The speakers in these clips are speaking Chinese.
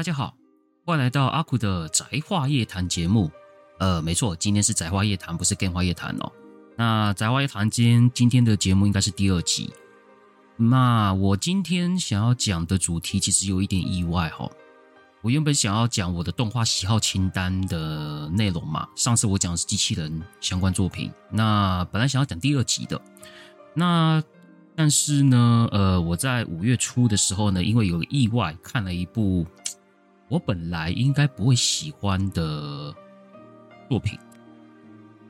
大家好，欢迎来到阿酷的宅话夜谈节目。呃，没错，今天是宅话夜谈，不是 Game 话夜谈哦。那宅话夜谈今今天的节目应该是第二集。那我今天想要讲的主题其实有一点意外哈、哦。我原本想要讲我的动画喜好清单的内容嘛，上次我讲的是机器人相关作品，那本来想要讲第二集的，那。但是呢，呃，我在五月初的时候呢，因为有意外，看了一部我本来应该不会喜欢的作品，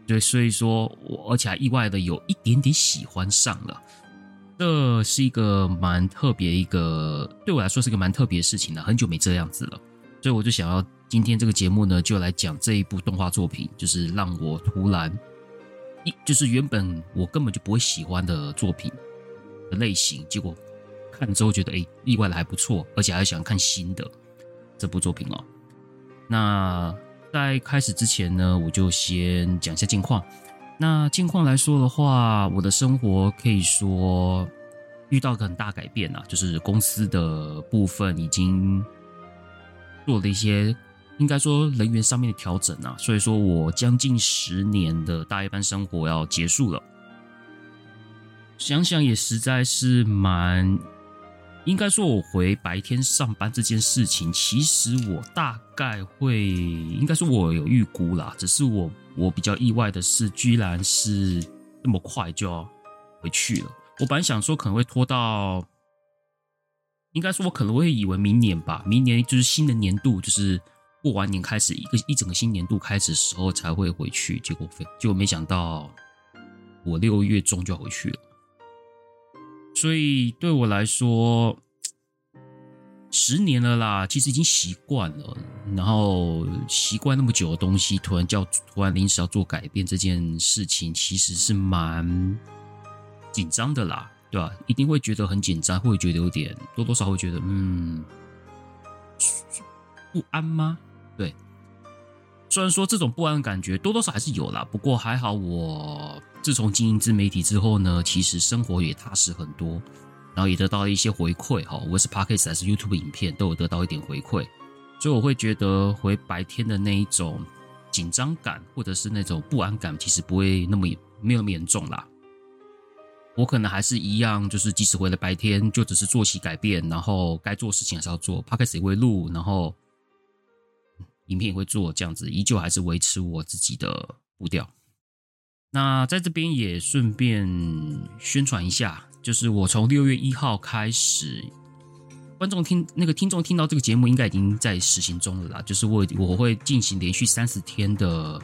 对，所以说我而且还意外的有一点点喜欢上了，这是一个蛮特别一个，对我来说是个蛮特别的事情了，很久没这样子了，所以我就想要今天这个节目呢，就来讲这一部动画作品，就是让我突然一就是原本我根本就不会喜欢的作品。的类型，结果看了之后觉得，哎，意外的还不错，而且还想看新的这部作品哦。那在开始之前呢，我就先讲一下近况。那近况来说的话，我的生活可以说遇到个很大改变啊，就是公司的部分已经做了一些，应该说人员上面的调整啊，所以说我将近十年的大夜班生活要结束了。想想也实在是蛮，应该说，我回白天上班这件事情，其实我大概会，应该说我有预估啦。只是我我比较意外的是，居然是那么快就要回去了。我本来想说可能会拖到，应该说我可能会以为明年吧，明年就是新的年度，就是过完年开始一个一整个新年度开始时候才会回去。结果非，就没想到我六月中就要回去了。所以对我来说，十年了啦，其实已经习惯了。然后习惯那么久的东西，突然叫突然临时要做改变这件事情，其实是蛮紧张的啦，对吧？一定会觉得很紧张，会觉得有点多多少少会觉得嗯不安吗？对。虽然说这种不安感觉多多少少还是有啦，不过还好，我自从经营自媒体之后呢，其实生活也踏实很多，然后也得到了一些回馈哈，无论是 Podcast 还是 YouTube 影片都有得到一点回馈，所以我会觉得回白天的那一种紧张感或者是那种不安感，其实不会那么没有那么严重啦。我可能还是一样，就是即使回了白天，就只是作息改变，然后该做事情还是要做，Podcast 也会录，然后。影片也会做这样子，依旧还是维持我自己的步调。那在这边也顺便宣传一下，就是我从六月一号开始，观众听那个听众听到这个节目，应该已经在实行中了啦。就是我我会进行连续三十天的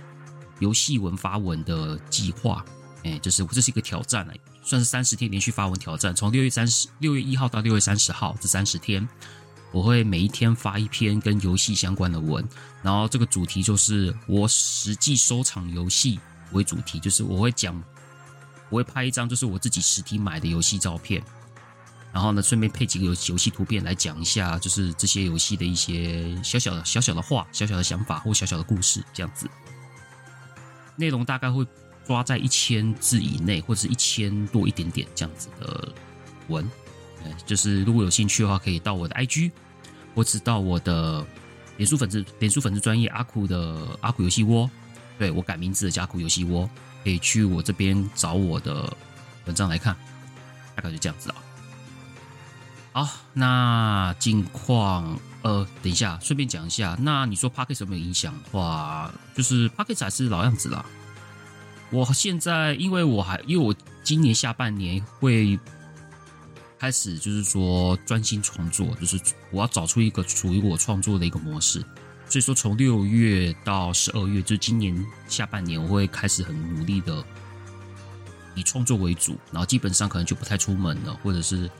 游戏文发文的计划，哎，就是这是一个挑战了，算是三十天连续发文挑战，从六月三十六月一号到六月三十号这三十天。我会每一天发一篇跟游戏相关的文，然后这个主题就是我实际收藏游戏为主题，就是我会讲，我会拍一张就是我自己实体买的游戏照片，然后呢顺便配几个游游戏图片来讲一下，就是这些游戏的一些小小的小小的话、小小的想法或小小的故事这样子。内容大概会抓在一千字以内，或者是一千多一点点这样子的文，就是如果有兴趣的话，可以到我的 IG。或者到我的脸书粉丝脸书粉丝专业阿酷的阿酷游戏窝，对，我改名字的叫阿酷游戏窝，可以去我这边找我的文章来看，大概就这样子啊。好，那近况，呃，等一下，顺便讲一下，那你说 Podcast 有没有影响的话，就是 Pocket 还是老样子啦。我现在因为我还因为我今年下半年会。开始就是说专心创作，就是我要找出一个属于我创作的一个模式。所以说从六月到十二月，就今年下半年，我会开始很努力的以创作为主，然后基本上可能就不太出门了，或者是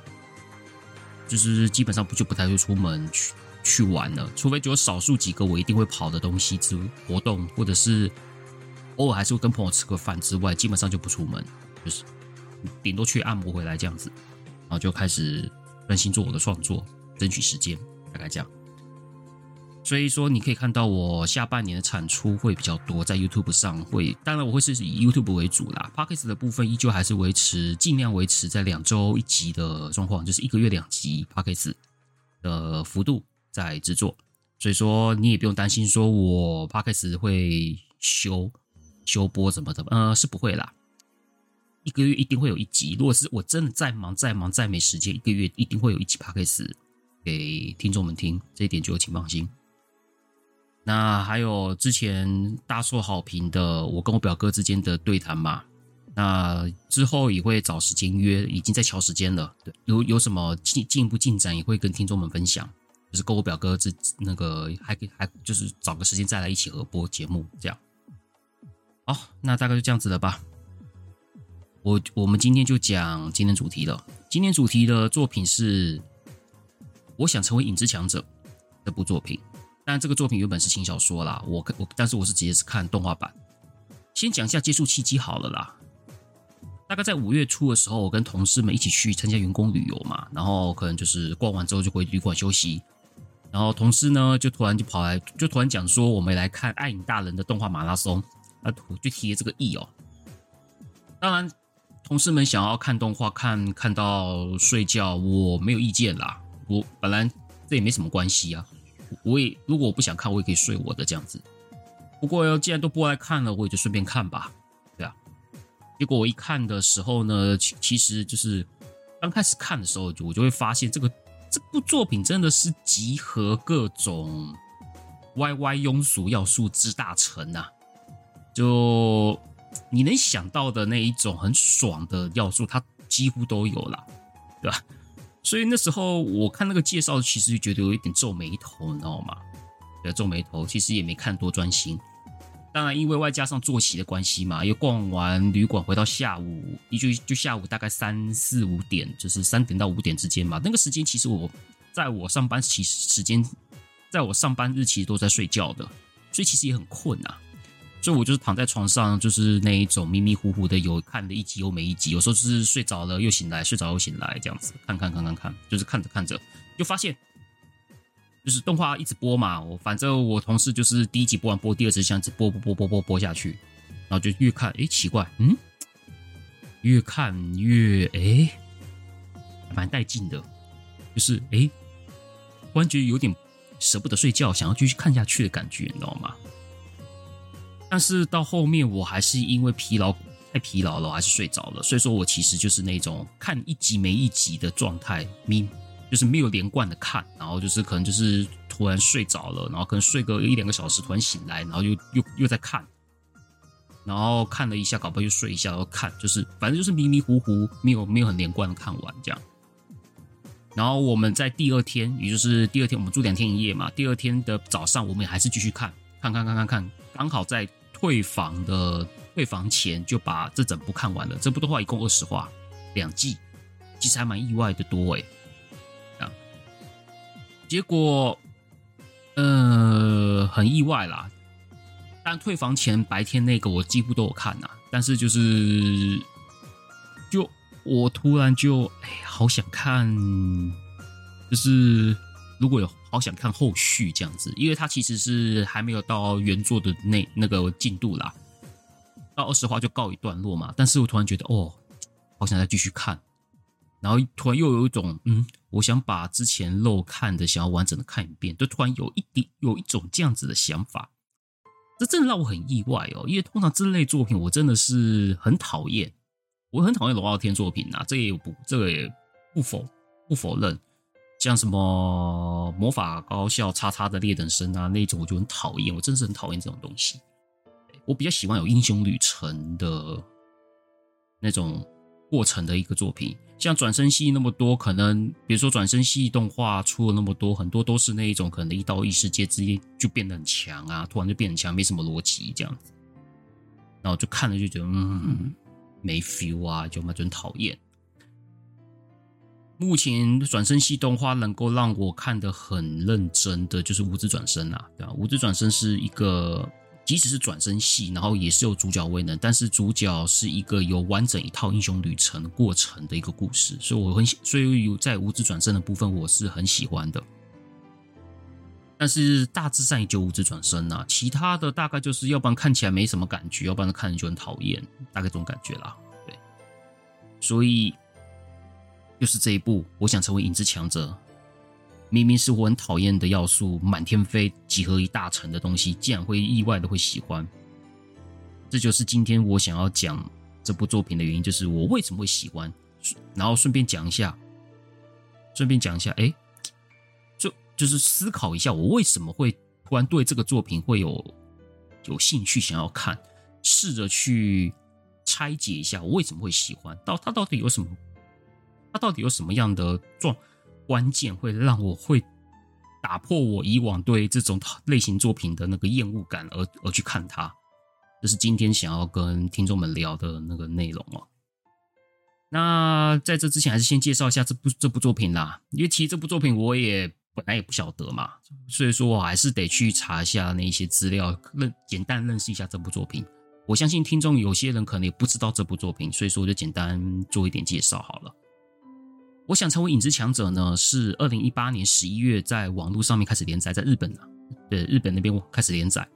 就是基本上不就不太会出门去去玩了，除非只有少数几个我一定会跑的东西之活动，或者是偶尔还是会跟朋友吃个饭之外，基本上就不出门，就是顶多去按摩回来这样子。然后就开始专心做我的创作，争取时间，大概这样。所以说，你可以看到我下半年的产出会比较多，在 YouTube 上会，当然我会是以 YouTube 为主啦。Podcast 的部分依旧还是维持，尽量维持在两周一集的状况，就是一个月两集 Podcast 的幅度在制作。所以说你也不用担心说我 Podcast 会休休播什么的，呃，是不会啦。一个月一定会有一集。如果是我真的再忙再忙再没时间，一个月一定会有一集 p o d c a t 给听众们听，这一点就请放心。那还有之前大受好评的我跟我表哥之间的对谈嘛，那之后也会找时间约，已经在敲时间了。对，有有什么进进一步进展，也会跟听众们分享。就是跟我表哥之那个还可以还就是找个时间再来一起合播节目，这样。好，那大概就这样子了吧。我我们今天就讲今天主题了。今天主题的作品是《我想成为影之强者》这部作品。但这个作品原本是轻小说啦，我我但是我是直接是看动画版。先讲一下接触契机好了啦。大概在五月初的时候，我跟同事们一起去参加员工旅游嘛，然后可能就是逛完之后就回旅馆休息。然后同事呢就突然就跑来，就突然讲说我们来看《爱影大人》的动画马拉松，啊，就提了这个意哦。当然，同事们想要看动画看看到睡觉，我没有意见啦。我本来这也没什么关系啊。我也如果我不想看，我也可以睡我的这样子。不过既然都不来看了，我也就顺便看吧，对啊。结果我一看的时候呢，其其实就是刚开始看的时候，我就会发现这个这部作品真的是集合各种歪歪庸俗要素之大成呐。就你能想到的那一种很爽的要素，它几乎都有了，对吧？所以那时候我看那个介绍，其实就觉得有一点皱眉头，你知道吗？对，皱眉头，其实也没看多专心。当然，因为外加上作息的关系嘛，又逛完旅馆回到下午，也就就下午大概三四五点，就是三点到五点之间嘛。那个时间其实我在我上班其实时间，在我上班日其实都在睡觉的，所以其实也很困呐。所以我就是躺在床上，就是那一种迷迷糊糊的，有看了一集又没一集，有时候就是睡着了又醒来，睡着又醒来这样子，看看看看看，就是看着看着就发现，就是动画一直播嘛，我反正我同事就是第一集播完播第二集，这样子播播播播播播下去，然后就越看诶奇怪，嗯，越看越诶蛮带劲的，就是诶突然觉得有点舍不得睡觉，想要继续看下去的感觉，你知道吗？但是到后面我还是因为疲劳太疲劳了，我还是睡着了。所以说我其实就是那种看一集没一集的状态，咪就是没有连贯的看，然后就是可能就是突然睡着了，然后可能睡个一两个小时，突然醒来，然后又又又在看，然后看了一下，搞不好又睡一下，然后看，就是反正就是迷迷糊糊，没有没有很连贯的看完这样。然后我们在第二天，也就是第二天我们住两天一夜嘛，第二天的早上我们也还是继续看，看看看看看，刚好在。退房的退房前就把这整部看完了。这部动画一共二十话，两季，其实还蛮意外的多诶。啊，结果，呃，很意外啦。但退房前白天那个我几乎都有看呐，但是就是，就我突然就哎，好想看，就是如果有。好想看后续这样子，因为它其实是还没有到原作的那那个进度啦，到二十话就告一段落嘛。但是我突然觉得，哦，好想再继续看，然后突然又有一种，嗯，我想把之前漏看的想要完整的看一遍，就突然有一点有一种这样子的想法，这真的让我很意外哦。因为通常这类作品我真的是很讨厌，我很讨厌龙傲天作品啊，这也不这个也不否不否认。像什么魔法高校叉叉的劣等生啊，那种我就很讨厌，我真是很讨厌这种东西。我比较喜欢有英雄旅程的那种过程的一个作品，像转生系那么多，可能比如说转生系动画出了那么多，很多都是那一种可能一到异世界之间就变得很强啊，突然就变很强，没什么逻辑这样子，然后就看了就觉得嗯没 feel 啊，就蛮就很讨厌。目前转身系动画能够让我看得很认真的就是《无职转身》啦，对吧？《无职转身》是一个，即使是转身系，然后也是有主角威能，但是主角是一个有完整一套英雄旅程过程的一个故事，所以我很喜，所以有在《无职转身》的部分我是很喜欢的。但是大致上也就《无职转身》啊，其他的大概就是要不然看起来没什么感觉，要不然看着就很讨厌，大概这种感觉啦。对，所以。又是这一部，我想成为影之强者。明明是我很讨厌的要素，满天飞，集合一大成的东西，竟然会意外的会喜欢。这就是今天我想要讲这部作品的原因，就是我为什么会喜欢。然后顺便讲一下，顺便讲一下，哎，就就是思考一下，我为什么会突然对这个作品会有有兴趣，想要看，试着去拆解一下，我为什么会喜欢，到它到底有什么，它到底有什么样的状关键，会让我会打破我以往对这种类型作品的那个厌恶感，而而去看它。这是今天想要跟听众们聊的那个内容哦。那在这之前，还是先介绍一下这部这部作品啦。因为其实这部作品我也本来也不晓得嘛，所以说我还是得去查一下那些资料，认简单认识一下这部作品。我相信听众有些人可能也不知道这部作品，所以说我就简单做一点介绍好了。我想成为影之强者呢，是二零一八年十一月在网络上面开始连载，在日本啊，对日本那边开始连载，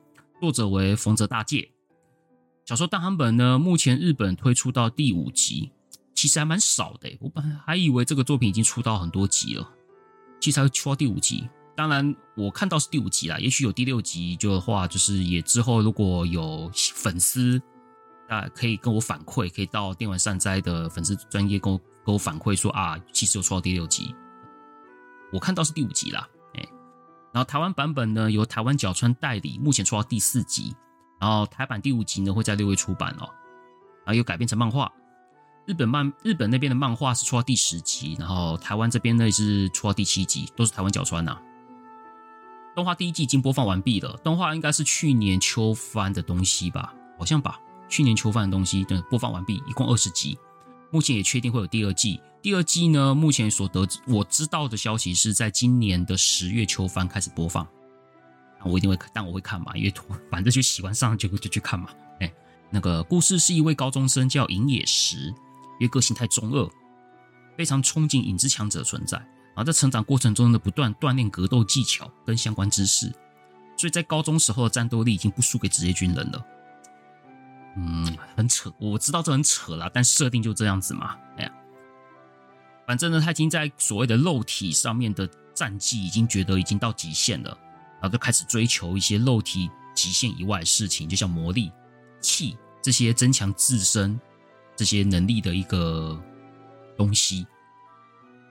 作者为逢泽大介。小说单行本呢，目前日本推出到第五集，其实还蛮少的。我本来还以为这个作品已经出到很多集了，其实才会出到第五集。当然，我看到是第五集啦，也许有第六集就的话，就是也之后如果有粉丝啊，可以跟我反馈，可以到电玩善哉的粉丝专业跟我给我反馈说啊，其实有出到第六集。我看到是第五集啦，哎，然后台湾版本呢，由台湾角川代理，目前出到第四集。然后台版第五集呢，会在六月出版哦，然后又改编成漫画。日本漫日本那边的漫画是出到第十集，然后台湾这边呢也是出到第七集，都是台湾角川呐、动画第一季已经播放完毕了，动画应该是去年秋番的东西吧，好像吧，去年秋番的东西对，播放完毕，一共二十集，目前也确定会有第二季。第二季呢，目前所得知我知道的消息是在今年的十月秋番开始播放。我一定会看，但我会看嘛，因为反正就喜欢上就就去看嘛。哎，那个故事是一位高中生叫影野石，因为个性太中二，非常憧憬影之强者的存在。然后在成长过程中呢，不断锻炼格斗技巧跟相关知识，所以在高中时候的战斗力已经不输给职业军人了。嗯，很扯，我知道这很扯啦，但设定就这样子嘛。哎呀，反正呢，他已经在所谓的肉体上面的战绩已经觉得已经到极限了。然后就开始追求一些肉体极限以外的事情，就像魔力、气这些增强自身这些能力的一个东西。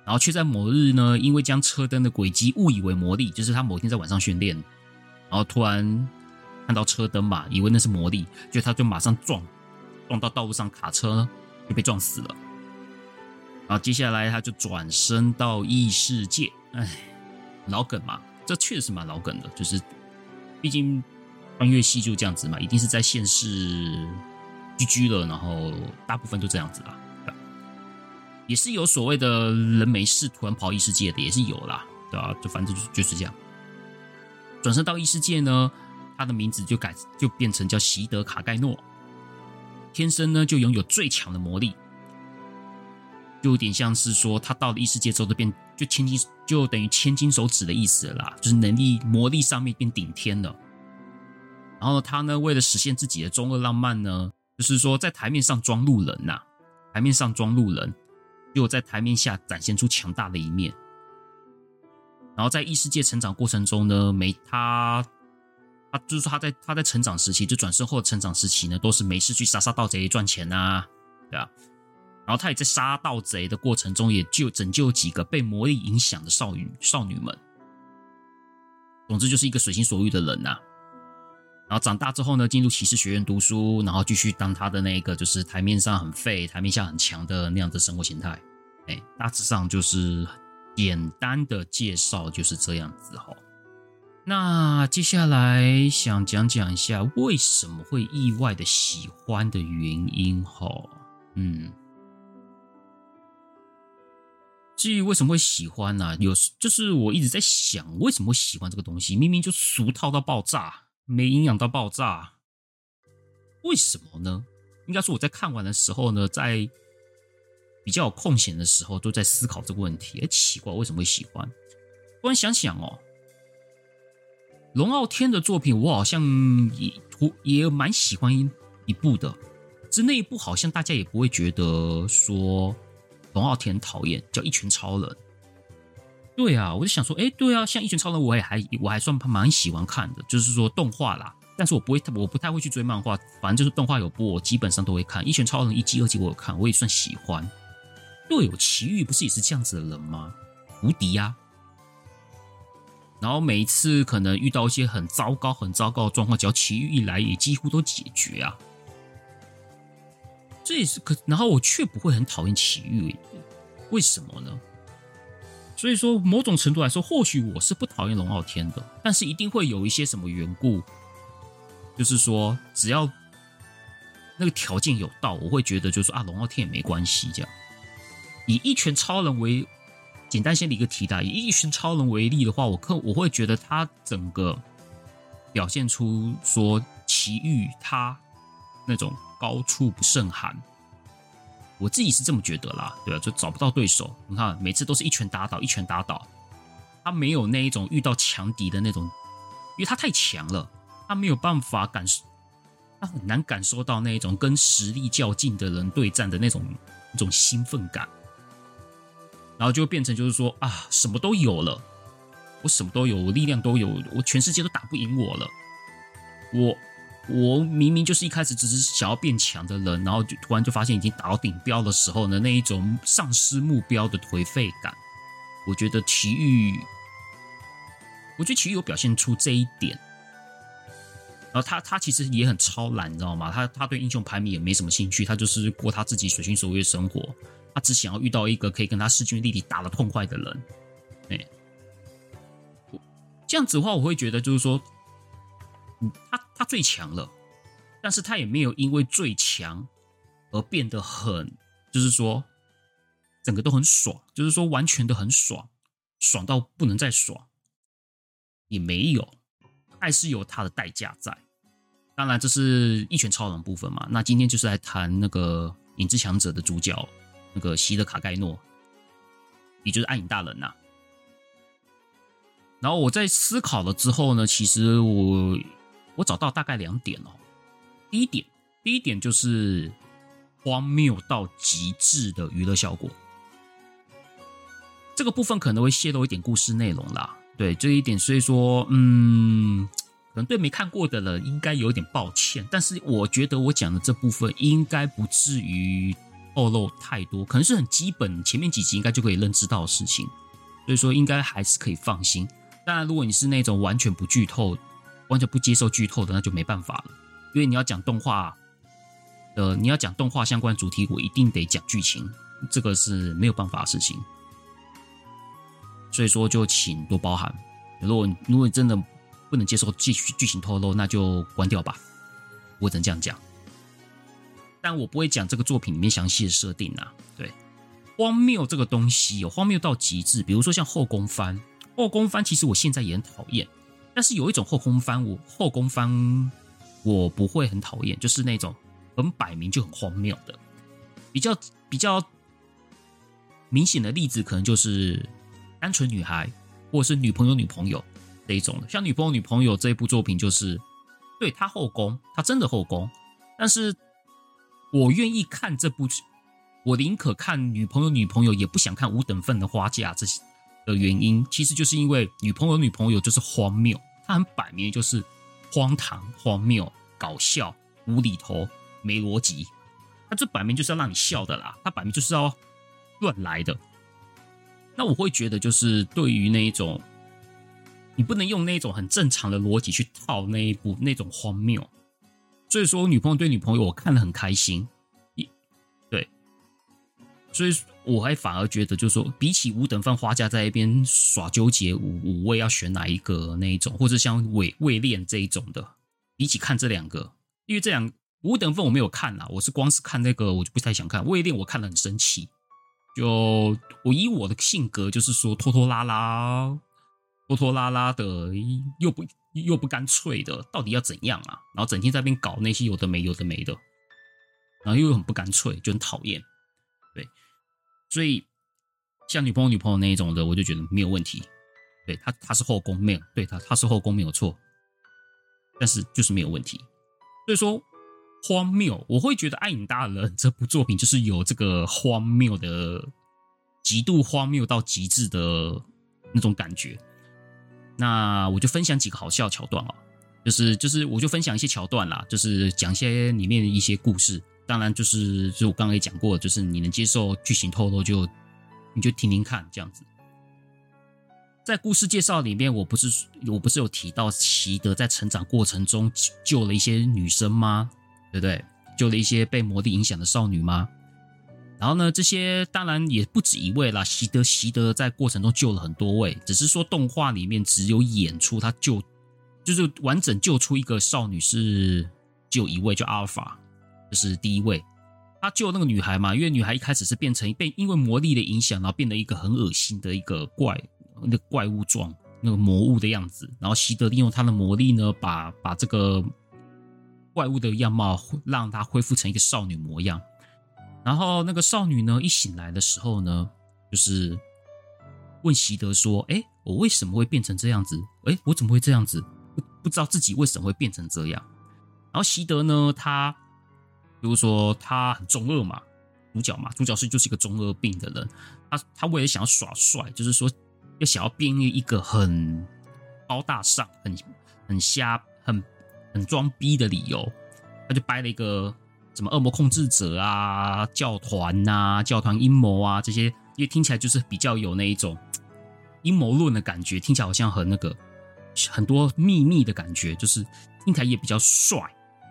然后却在某日呢，因为将车灯的轨迹误以为魔力，就是他某天在晚上训练，然后突然看到车灯嘛，以为那是魔力，就他就马上撞撞到道路上卡车，就被撞死了。然后接下来他就转身到异世界，哎，老梗嘛。这确实是蛮老梗的，就是毕竟穿越戏就这样子嘛，一定是在现实居居了，然后大部分都这样子啦。也是有所谓的人没事突然跑异世界的，也是有啦，对吧？就反正就就是这样。转身到异世界呢，他的名字就改就变成叫席德卡盖诺，天生呢就拥有最强的魔力。就有点像是说，他到了异世界之后，就变就千金，就等于千金手指的意思啦，就是能力魔力上面变顶天了。然后他呢，为了实现自己的中二浪漫呢，就是说在台面上装路人呐、啊，台面上装路人，又在台面下展现出强大的一面。然后在异世界成长过程中呢，没他，他就是说他在他在成长时期，就转生后的成长时期呢，都是没事去杀杀盗贼赚钱呐，对吧？然后他也在杀盗贼的过程中，也就拯救几个被魔力影响的少女少女们。总之就是一个随心所欲的人呐、然后长大之后呢，进入骑士学院读书，然后继续当他的那个就是台面上很废、台面下很强的那样的生活形态。哎，大致上就是简单的介绍就是这样子哈。那接下来想讲讲一下为什么会意外的喜欢的原因哈。嗯。至于为什么会喜欢呢、啊？有就是我一直在想，为什么会喜欢这个东西？明明就俗套到爆炸，没营养到爆炸，为什么呢？应该说我在看完的时候呢，在比较有空闲的时候，都在思考这个问题。哎，奇怪，为什么会喜欢？突然想想哦，龙傲天的作品，我好像也也蛮喜欢一部的，只那一部好像大家也不会觉得说。龙傲天讨厌叫一拳超人，对啊，我就想说，哎，对啊，像一拳超人，我也还我还算蛮喜欢看的，就是说动画啦。但是我不会，我不太会去追漫画，反正就是动画有播，我基本上都会看。一拳超人一季、二季我有看，我也算喜欢。对，有奇遇不是也是这样子的人吗？无敌呀！然后每一次可能遇到一些很糟糕、很糟糕的状况，只要奇遇一来，也几乎都解决啊。这也是可，然后我却不会很讨厌奇遇，为什么呢？所以说，某种程度来说，或许我是不讨厌龙傲天的，但是一定会有一些什么缘故。就是说，只要那个条件有到，我会觉得就是说啊，龙傲天也没关系。这样，以一拳超人为简单先理个题的，以一拳超人为例的话，我可我会觉得他整个表现出说奇遇他那种高处不胜寒，我自己是这么觉得啦，对吧？就找不到对手，你看每次都是一拳打倒，一拳打倒，他没有那一种遇到强敌的那种，因为他太强了。他没有办法感受，他很难感受到那一种跟实力较劲的人对战的那种那种兴奋感，然后就变成就是说啊，什么都有了，我什么都有，我力量都有，我全世界都打不赢我了。我我明明就是一开始只是想要变强的人，然后就突然就发现已经达到顶标的时候呢，那一种丧失目标的颓废感，我觉得奇遇，我觉得奇遇有表现出这一点。然后他他其实也很超懒，你知道吗？他他对英雄排名也没什么兴趣，他就是过他自己随心所欲的生活。他只想要遇到一个可以跟他势均力敌打得痛快的人。哎，这样子的话，我会觉得就是说，他他最强了，但是他也没有因为最强而变得很，就是说整个都很爽，就是说完全的很爽，爽到不能再爽，也没有。还是有他的代价在，当然这是一拳超人部分嘛。那今天就是来谈那个影之强者的主角，那个席德卡盖诺，也就是暗影大人呐、然后我在思考了之后呢，其实我我找到大概两点哦。第一点，第一点就是荒谬到极致的娱乐效果，这个部分可能会泄露一点故事内容啦。对这一点，所以说，嗯，可能对没看过的人应该有点抱歉，但是我觉得我讲的这部分应该不至于透露太多，可能是很基本，前面几集应该就可以认知到的事情，所以说应该还是可以放心。当然，如果你是那种完全不剧透、完全不接受剧透的，那就没办法了，因为你要讲动画，呃，你要讲动画相关主题，我一定得讲剧情，这个是没有办法的事情。所以说，就请多包涵。如果如果你真的不能接受剧剧情透露，那就关掉吧。我只能这样讲。但我不会讲这个作品里面详细的设定啊。对，荒谬这个东西有荒谬到极致，比如说像后宫番。后宫番其实我现在也很讨厌，但是有一种后宫番，我后宫番我不会很讨厌，就是那种很摆明就很荒谬的。比较比较明显的例子，可能就是。单纯女孩，或者是女朋友女朋友这一种的，像女朋友女朋友这一部作品，就是对她后宫，她真的后宫，但是我愿意看这部，我宁可看女朋友女朋友，也不想看五等份的花嫁这些的原因，其实就是因为女朋友女朋友就是荒谬，它很摆明就是荒唐、荒谬、搞笑、无厘头、没逻辑，它这摆明就是要让你笑的啦，它摆明就是要乱来的。那我会觉得，就是对于那一种，你不能用那种很正常的逻辑去套那一部那种荒谬。所以说，我女朋友对女朋友，我看得很开心，一对，所以我还反而觉得，就是说，比起五等份花架在一边耍纠结五五位要选哪一个那一种，或者像伪伪恋这一种的，比起看这两个，因为这两五等份我没有看啦，我是光是看那个我就不太想看伪恋，我看了很生气。就我以我的性格，就是说拖拖拉拉、拖拖拉拉的，又不又不干脆的，到底要怎样啊？然后整天在那边搞那些有的没有的没的，然后又很不干脆，就很讨厌。对，所以像女朋友女朋友那一种的，我就觉得没有问题。对他，他是后宫没有，对他他是后宫没有错，但是就是没有问题。所以说。荒谬，我会觉得《爱影大人》这部作品就是有这个荒谬的、极度荒谬到极致的那种感觉。那我就分享几个好笑桥段啊，就是就是我就分享一些桥段啦，就是讲一些里面的一些故事。当然就是就我刚刚也讲过，就是你能接受剧情透露就你就听听看这样子。在故事介绍里面，我不是我不是有提到习德在成长过程中救了一些女生吗？对不对？救了一些被魔力影响的少女吗？然后呢，这些当然也不止一位啦。习德习德在过程中救了很多位，只是说动画里面只有演出他救，就是完整救出一个少女是就一位，叫阿尔法，就是第一位。他救那个女孩嘛，因为女孩一开始是变成被因为魔力的影响，然后变得一个很恶心的一个怪，那个怪物状，那个魔物的样子。然后习德利用他的魔力呢，把把这个怪物的样貌让他恢复成一个少女模样。然后那个少女呢，一醒来的时候呢，就是问习德说：“哎，我为什么会变成这样子？哎，我怎么会这样子？不不知道自己为什么会变成这样。”然后习德呢，他比如说他很中二嘛，主角嘛，主角是就是一个中二病的人。他他为了想要耍帅，就是说要想要变一个很高大上、很很瞎、很很装逼的理由，他就掰了一个。什么恶魔控制者啊，教团呐、教团阴谋啊，这些，因为听起来就是比较有那一种 阴谋论的感觉，听起来好像很那个很多秘密的感觉，就是听起来也比较帅，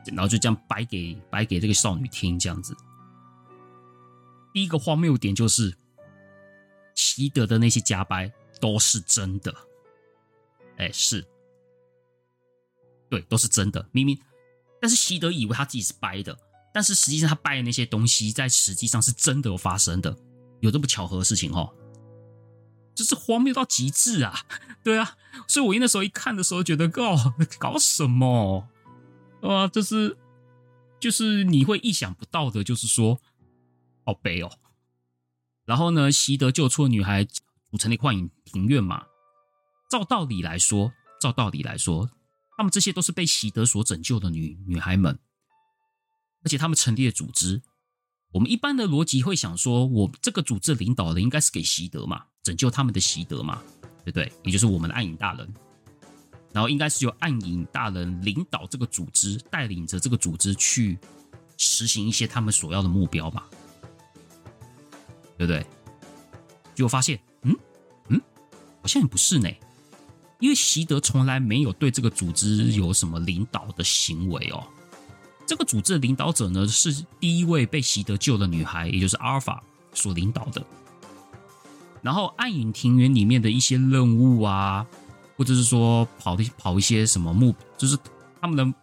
然后就这样摆给摆给这个少女听，这样子。第一个荒谬点就是习德的那些假掰都是真的，哎，是，对，都是真的，明明，但是习德以为他自己是掰的。但是实际上，他拜的那些东西，在实际上是真的有发生的，有这么巧合的事情哦，这是荒谬到极致啊！对啊，所以我那时候一看的时候，觉得哦，搞什么？啊，这是就是你会意想不到的，就是说，好悲哦。然后呢，习德救出的女孩，组成了幻影庭院嘛。照道理来说，照道理来说，他们这些都是被习德所拯救的女女孩们。而且他们成立了组织，我们一般的逻辑会想说，我这个组织领导的应该是给习德嘛，拯救他们的习德嘛，对不对？也就是我们的暗影大人，然后应该是由暗影大人领导这个组织，带领着这个组织去实行一些他们所要的目标吧，对不对？结果发现，嗯嗯，好像也不是呢，因为习德从来没有对这个组织有什么领导的行为哦。这个组织的领导者呢，是第一位被习德救的女孩，也就是阿尔法所领导的。然后暗影庭园里面的一些任务啊，或者是说跑的跑一些什么目，就是他们的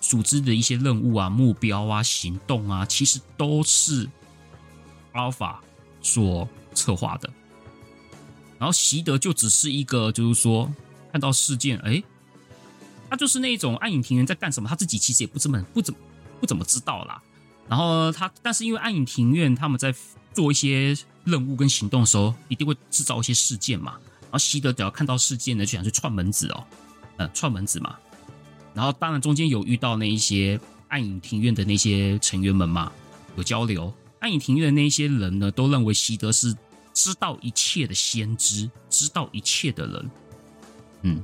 组织的一些任务啊、目标啊、行动啊，其实都是阿尔法所策划的。然后习德就只是一个，就是说看到事件，哎，他就是那种暗影庭园在干什么，他自己其实也不怎么不怎么。不怎么知道啦，然后他，但是因为暗影庭院他们在做一些任务跟行动的时候，一定会制造一些事件嘛。然后习德只要看到事件呢，就想去串门子哦，嗯，串门子嘛。然后当然中间有遇到那一些暗影庭院的那些成员们嘛，有交流。暗影庭院的那些人呢，都认为习德是知道一切的先知，知道一切的人。嗯，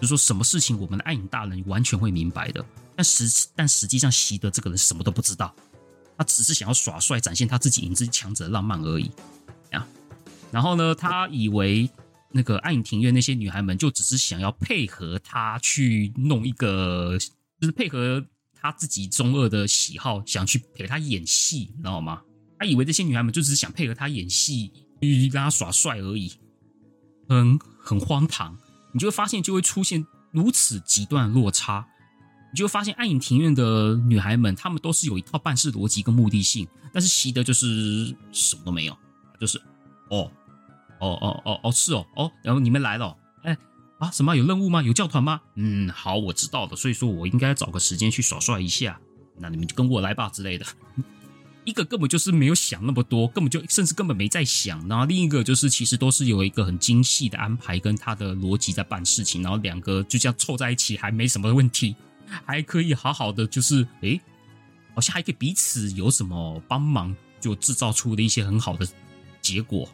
就说什么事情我们的暗影大人完全会明白的。但实但实际上，习德这个人什么都不知道，他只是想要耍帅，展现他自己影之强者的浪漫而已啊。然后呢，他以为那个暗影庭院那些女孩们就只是想要配合他去弄一个，就是配合他自己中二的喜好，想去陪他演戏，你知道吗？他以为这些女孩们就只是想配合他演戏，去跟他耍帅而已，很很荒唐。你就会发现，就会出现如此极端的落差。你就会发现，暗影庭院的女孩们，她们都是有一套办事逻辑跟目的性，但是习德就是什么都没有，就是哦，哦哦哦哦是哦哦，然后你们来了，哎啊什么有任务吗？有教团吗？嗯，好，我知道的，所以说我应该找个时间去耍帅一下，那你们就跟我来吧之类的。一个根本就是没有想那么多，根本就甚至根本没在想，然后另一个就是其实都是有一个很精细的安排跟他的逻辑在办事情，然后两个就这样凑在一起还没什么问题。还可以好好的，就是诶，好像还可以彼此有什么帮忙，就制造出了一些很好的结果。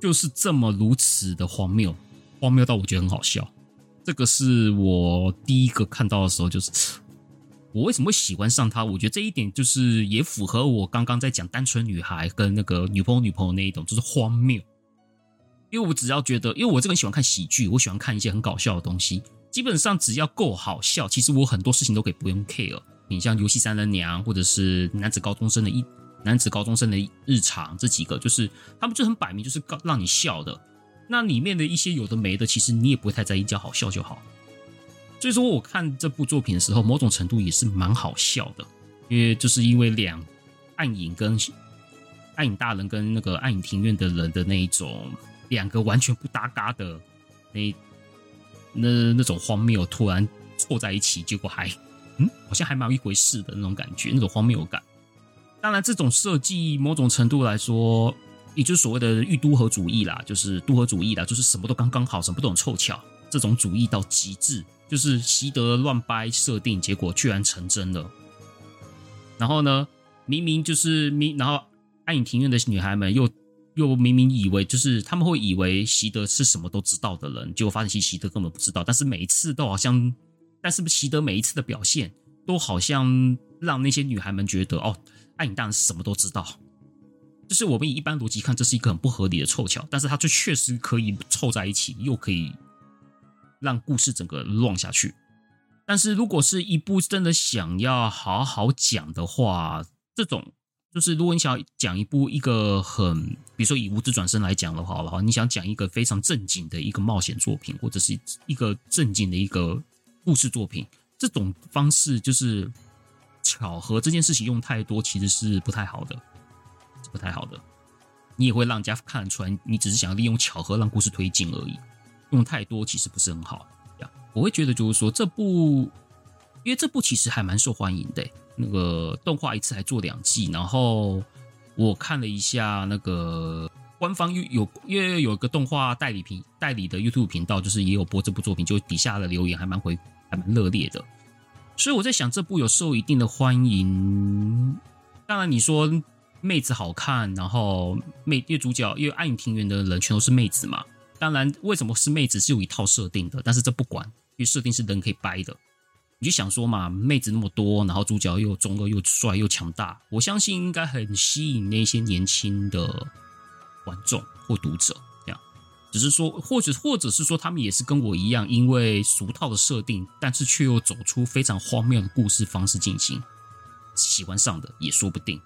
就是这么如此的荒谬，荒谬到我觉得很好笑。这个是我第一个看到的时候，就是我为什么会喜欢上他？我觉得这一点就是也符合我刚刚在讲单纯女孩跟那个女朋友女朋友那一种，就是荒谬。因为我只要觉得，因为我这个人喜欢看喜剧，我喜欢看一些很搞笑的东西。基本上只要够好笑，其实我很多事情都可以不用 care。你像游戏三人娘，或者是男子高中生的一男子高中生的日常这几个，就是他们就很摆明就是让让你笑的。那里面的一些有的没的，其实你也不会太在意，只要好笑就好。所以说，我看这部作品的时候，某种程度也是蛮好笑的，因为就是因为两暗影跟暗影大人跟那个暗影庭院的人的那一种两个完全不搭嘎的那。那那种荒谬突然凑在一起，结果还嗯，好像还蛮有一回事的那种感觉，那种荒谬感。当然，这种设计某种程度来说，也就是所谓的御都合主义啦，就是都合主义啦，就是什么都刚刚好，什么都很凑巧，这种主义到极致，就是习得乱掰设定，结果居然成真了。然后呢，明明就是明，然后暗影庭院的女孩们又。又明明以为就是他们会以为习得是什么都知道的人，结果发现其实习得根本不知道。但是每一次都好像，但是习得每一次的表现都好像让那些女孩们觉得哦，暗影大人什么都知道。就是我们以一般逻辑看，这是一个很不合理的凑巧，但是它就确实可以凑在一起，又可以让故事整个乱下去。但是如果是一部真的想要好好讲的话，这种。就是如果你想要讲一部一个很，比如说以无职转身来讲的话，好，你想讲一个非常正经的一个冒险作品，或者是一个正经的一个故事作品，这种方式就是巧合这件事情用太多，其实是不太好的，不太好的。你也会让人家看得出来，你只是想要利用巧合让故事推进而已，用太多其实不是很好。我会觉得就是说这部，因为这部其实还蛮受欢迎的。那个动画一次还做两季，然后我看了一下那个官方有有，因为有一个动画代理频代理的 YouTube 频道，就是也有播这部作品，就底下的留言还蛮回还蛮热烈的，所以我在想这部有受一定的欢迎。当然你说妹子好看，然后妹因为主角因为暗影庭园的人全都是妹子嘛，当然为什么是妹子是有一套设定的，但是这不管，因为设定是人可以掰的。你就想说嘛，妹子那么多，然后主角又中二又帅又强大，我相信应该很吸引那些年轻的观众或读者。这样，只是说，或者或者是说，他们也是跟我一样，因为俗套的设定，但是却又走出非常荒谬的故事方式进行，喜欢上的也说不定。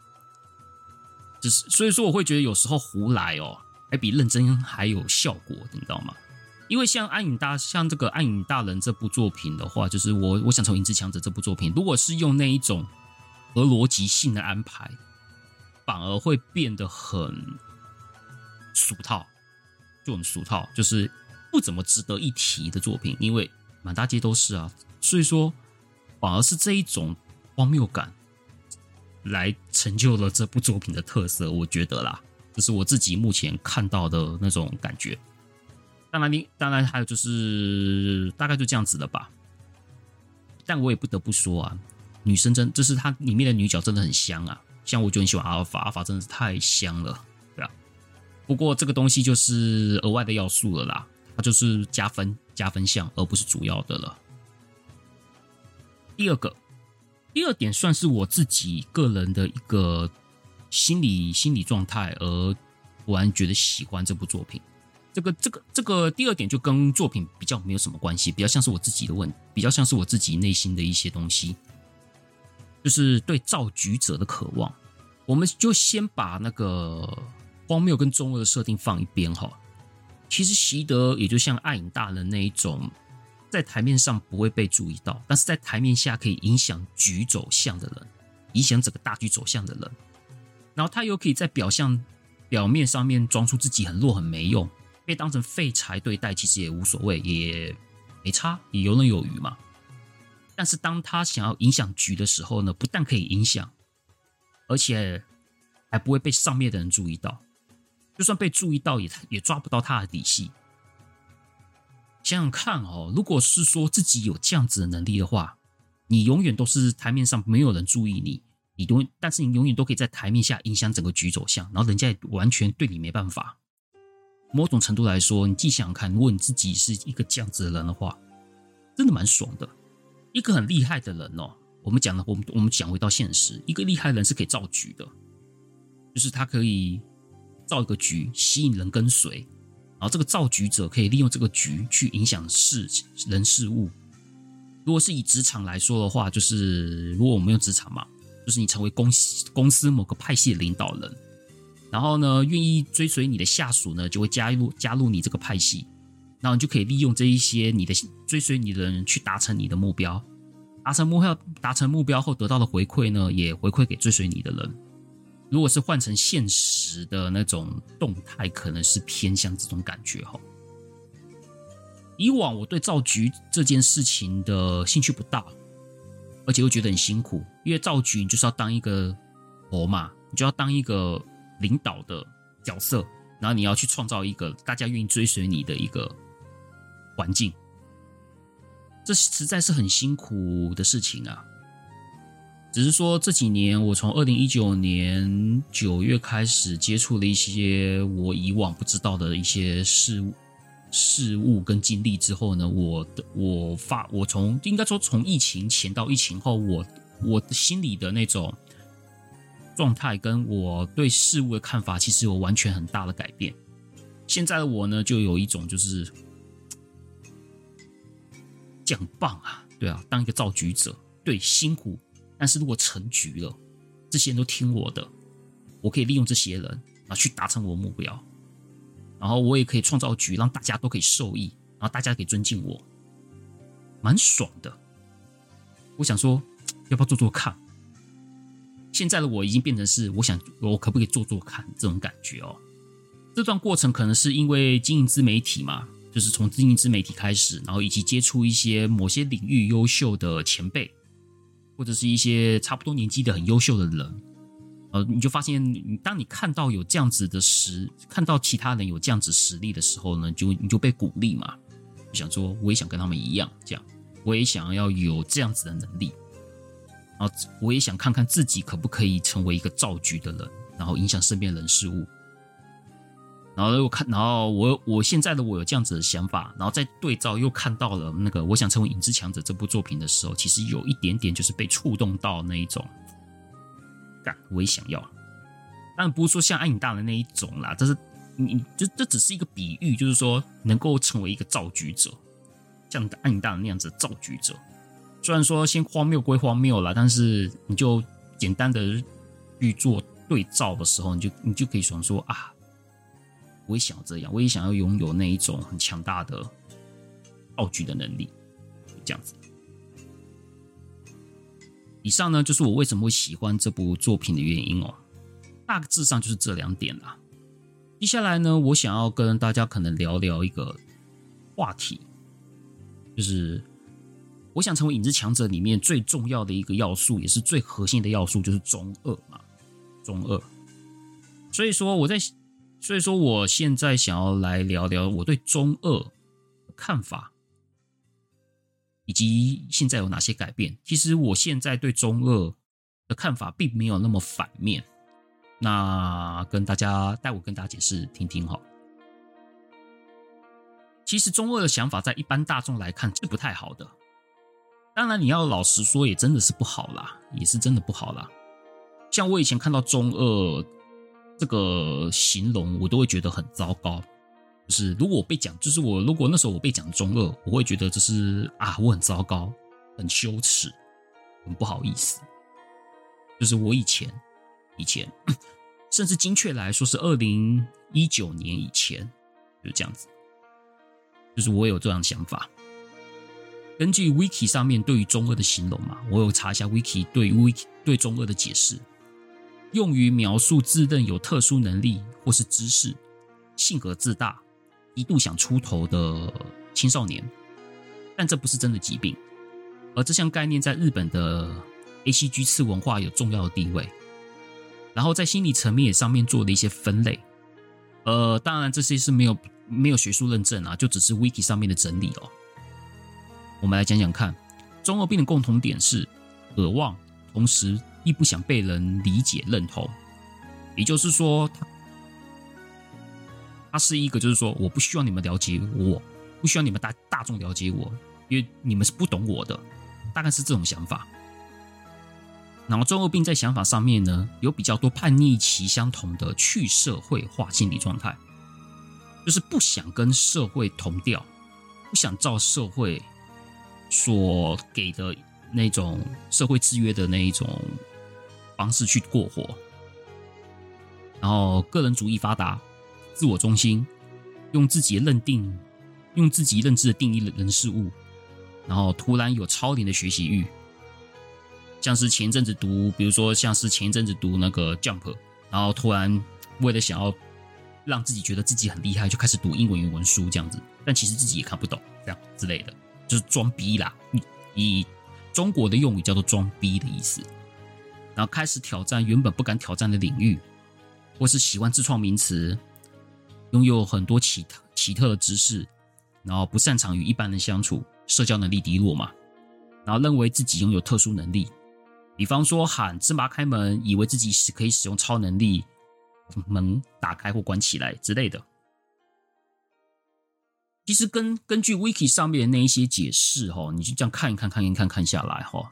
只是所以说，我会觉得有时候胡来哦，还比认真还有效果，你知道吗？因为像暗影大像这个暗影大人这部作品的话，就是我我想从影之强者这部作品，如果是用那一种和逻辑性的安排，反而会变得很俗套，就很俗套，就是不怎么值得一提的作品。因为满大街都是啊，所以说反而是这一种荒谬感来成就了这部作品的特色。我觉得啦，这是我自己目前看到的那种感觉。当然，你当然还有就是大概就这样子了吧。但我也不得不说啊，女生真就是它里面的女角真的很香啊。像我就很喜欢阿尔法，阿尔法真的是太香了，对啊。不过这个东西就是额外的要素了啦，它就是加分加分项，而不是主要的了。第二个，第二点算是我自己个人的一个心理心理状态，而突然觉得喜欢这部作品。这个这个这个第二点就跟作品比较没有什么关系，比较像是我自己的问，比较像是我自己内心的一些东西，就是对造局者的渴望。我们就先把那个荒谬跟中二的设定放一边哈。其实习得也就像暗影大人那一种，在台面上不会被注意到，但是在台面下可以影响局走向的人，影响整个大局走向的人。然后他又可以在表象表面上面装出自己很弱很没用。被当成废柴对待，其实也无所谓，也没差，也游刃有余嘛。但是当他想要影响局的时候呢，不但可以影响，而且还不会被上面的人注意到。就算被注意到也，也抓不到他的底细。想想看哦，如果是说自己有这样子的能力的话，你永远都是台面上没有人注意你，你都但是你永远都可以在台面下影响整个局走向，然后人家也完全对你没办法。某种程度来说，你既想想看，如果你自己是一个这样子的人的话，真的蛮爽的。一个很厉害的人哦，我们讲了，我们我们讲回到现实，一个厉害的人是可以造局的，就是他可以造一个局，吸引人跟随，然后这个造局者可以利用这个局去影响事人事物。如果是以职场来说的话，就是如果我们用职场嘛，就是你成为公司公司某个派系的领导人。然后呢，愿意追随你的下属呢，就会加入加入你这个派系，然后你就可以利用这一些你的追随你的人去达成你的目标，达成目标达成目标后得到的回馈呢，也回馈给追随你的人。如果是换成现实的那种动态，可能是偏向这种感觉哈。以往我对造局这件事情的兴趣不大，而且会觉得很辛苦，因为造局你就是要当一个头嘛，你就要当一个。领导的角色，然后你要去创造一个大家愿意追随你的一个环境，这实在是很辛苦的事情啊。只是说这几年，我从二零一九年九月开始接触了一些我以往不知道的一些事物、事物跟经历之后呢，我的我发我从应该说从疫情前到疫情后，我我的心里的那种。状态跟我对事物的看法，其实有完全很大的改变。现在的我呢，就有一种就是，这样很棒啊，对啊，当一个造局者，对，辛苦，但是如果成局了，这些人都听我的，我可以利用这些人，然后去达成我的目标，然后我也可以创造局，让大家都可以受益，然后大家可以尊敬我，蛮爽的。我想说，要不要做做看？现在的我已经变成是，我想我可不可以做做看这种感觉哦。这段过程可能是因为经营自媒体嘛，就是从经营自媒体开始，然后以及接触一些某些领域优秀的前辈，或者是一些差不多年纪的很优秀的人，呃，你就发现，当你看到有这样子的实，看到其他人有这样子实力的时候呢，就你就被鼓励嘛，想说我也想跟他们一样，这样我也想要有这样子的能力。然后我也想看看自己可不可以成为一个造局的人，然后影响身边人事物。然后又看，然后我我现在的我有这样子的想法，然后再对照又看到了那个《我想成为影之强者》这部作品的时候，其实有一点点就是被触动到那一种，干我也想要，但不是说像暗影大人那一种啦，这是你就这只是一个比喻，就是说能够成为一个造局者，像暗影大人那样子的造局者。虽然说先荒谬归荒谬了，但是你就简单的去做对照的时候，你就你就可以想说啊，我也想要这样，我也想要拥有那一种很强大的道具的能力，这样子。以上呢，就是我为什么会喜欢这部作品的原因哦，大致上就是这两点啦。接下来呢，我想要跟大家可能聊聊一个话题，就是。我想成为影之强者里面最重要的一个要素，也是最核心的要素，就是中二嘛，中二。所以说我在，所以说我现在想要来聊聊我对中二的看法，以及现在有哪些改变。其实我现在对中二的看法并没有那么反面，那跟大家待会跟大家解释听听哈。其实中二的想法在一般大众来看是不太好的。当然，你要老实说，也真的是不好啦，也是真的不好啦。像我以前看到“中二”这个形容，我都会觉得很糟糕。就是如果我被讲，就是我如果那时候我被讲“中二”，我会觉得这是啊，我很糟糕，很羞耻，很不好意思。就是我以前，以前，甚至精确来说是二零一九年以前，就是这样子。就是我有这样的想法。根据 Wiki 上面对于中二的形容嘛，我有查一下 Wiki 对 Wiki 对中二的解释，用于描述自认有特殊能力或是知识、性格自大、一度想出头的青少年，但这不是真的疾病，而这项概念在日本的 ACG 次文化有重要的地位，然后在心理层面也上面做了一些分类，呃，当然这些是没有没有学术认证啊，就只是 Wiki 上面的整理哦。我们来讲讲看，中二病的共同点是渴望，同时亦不想被人理解认同。也就是说，它是一个就是说，我不需要你们了解我，不需要你们大大众了解我，因为你们是不懂我的，大概是这种想法。然后中二病在想法上面呢，有比较多叛逆期相同的去社会化心理状态，就是不想跟社会同调，不想照社会所给的那种社会制约的那一种方式去过活。然后个人主义发达，自我中心，用自己认定、用自己认知的定义人事物，然后突然有超龄的学习欲。像是前一阵子读，比如说像是前一阵子读那个 Jump，然后突然为了想要让自己觉得自己很厉害，就开始读英文原文书这样子，但其实自己也看不懂，这样之类的，就是装逼啦。以中国的用语叫做装逼的意思。然后开始挑战原本不敢挑战的领域，或是喜欢自创名词，拥有很多奇特奇特的知识，然后不擅长与一般人相处，社交能力低落嘛，然后认为自己拥有特殊能力。比方说喊芝麻开门，以为自己是可以使用超能力，门打开或关起来之类的。其实根根据 Wiki 上面的那一些解释哈，你就这样看一看，看一看，看下来哈。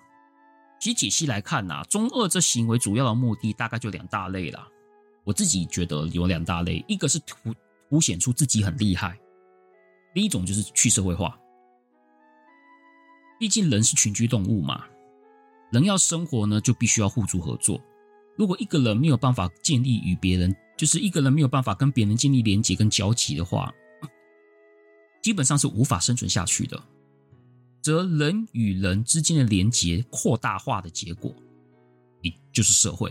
其实解析来看呐，中二这行为主要的目的大概就两大类啦。我自己觉得有两大类，一个是凸凸显出自己很厉害，另一种就是去社会化。毕竟人是群居动物嘛。人要生活呢，就必须要互助合作。如果一个人没有办法建立与别人，就是一个人没有办法跟别人建立连接跟交集的话，基本上是无法生存下去的。则人与人之间的连接扩大化的结果，也就是社会。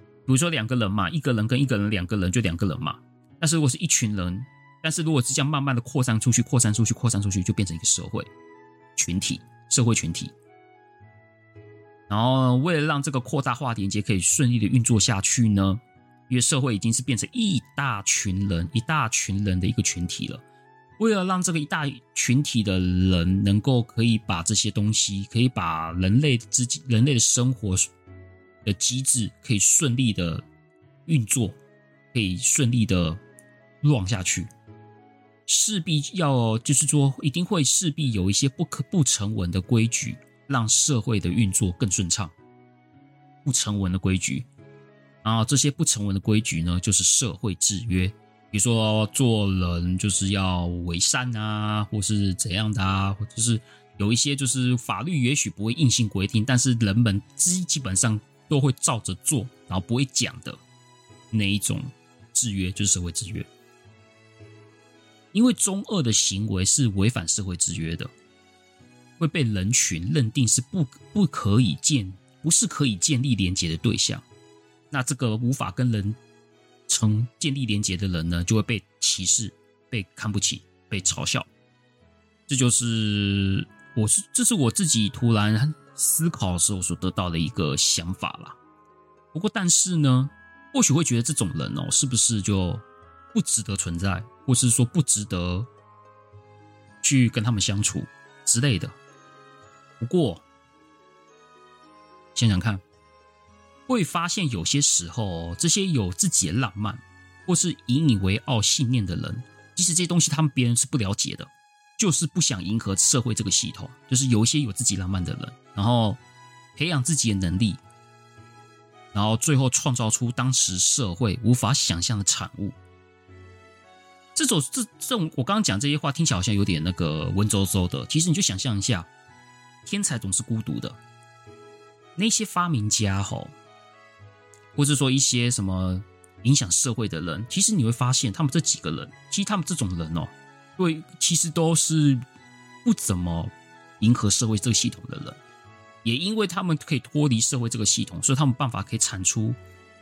比如说两个人嘛，一个人跟一个人，两个人就两个人嘛。但是如果是一群人，但是如果是这样慢慢的扩散出去，扩散出去，扩散出去，就变成一个社会群体，社会群体。然后，为了让这个扩大化连接可以顺利的运作下去呢，因为社会已经是变成一大群人、一大群人的一个群体了。为了让这个一大群体的人能够可以把这些东西，可以把人类之人类的生活的机制可以顺利的运作，可以顺利的乱下去，势必要就是说，一定会势必有一些不可不成文的规矩。让社会的运作更顺畅，不成文的规矩，然后这些不成文的规矩呢，就是社会制约。比如说做人就是要为善啊，或是怎样的啊，或者是有一些就是法律也许不会硬性规定，但是人们基基本上都会照着做，然后不会讲的那一种制约，就是社会制约。因为中二的行为是违反社会制约的。会被人群认定是不不可以建，不是可以建立连结的对象。那这个无法跟人成建立连结的人呢，就会被歧视、被看不起、被嘲笑。这就是我是这是我自己突然思考的时候所得到的一个想法啦。不过，但是呢，或许会觉得这种人哦，是不是就不值得存在，或是说不值得去跟他们相处之类的。不过，想想看，会发现有些时候，这些有自己的浪漫或是以你为傲信念的人，即使这些东西他们别人是不了解的，就是不想迎合社会这个系统，就是有一些有自己浪漫的人，然后培养自己的能力，然后最后创造出当时社会无法想象的产物。这种这这种，我刚刚讲这些话听起来好像有点那个文绉绉的，其实你就想象一下。天才总是孤独的，那些发明家吼，或者说一些什么影响社会的人，其实你会发现，他们这几个人，其实他们这种人哦，对，其实都是不怎么迎合社会这个系统的人，也因为他们可以脱离社会这个系统，所以他们办法可以产出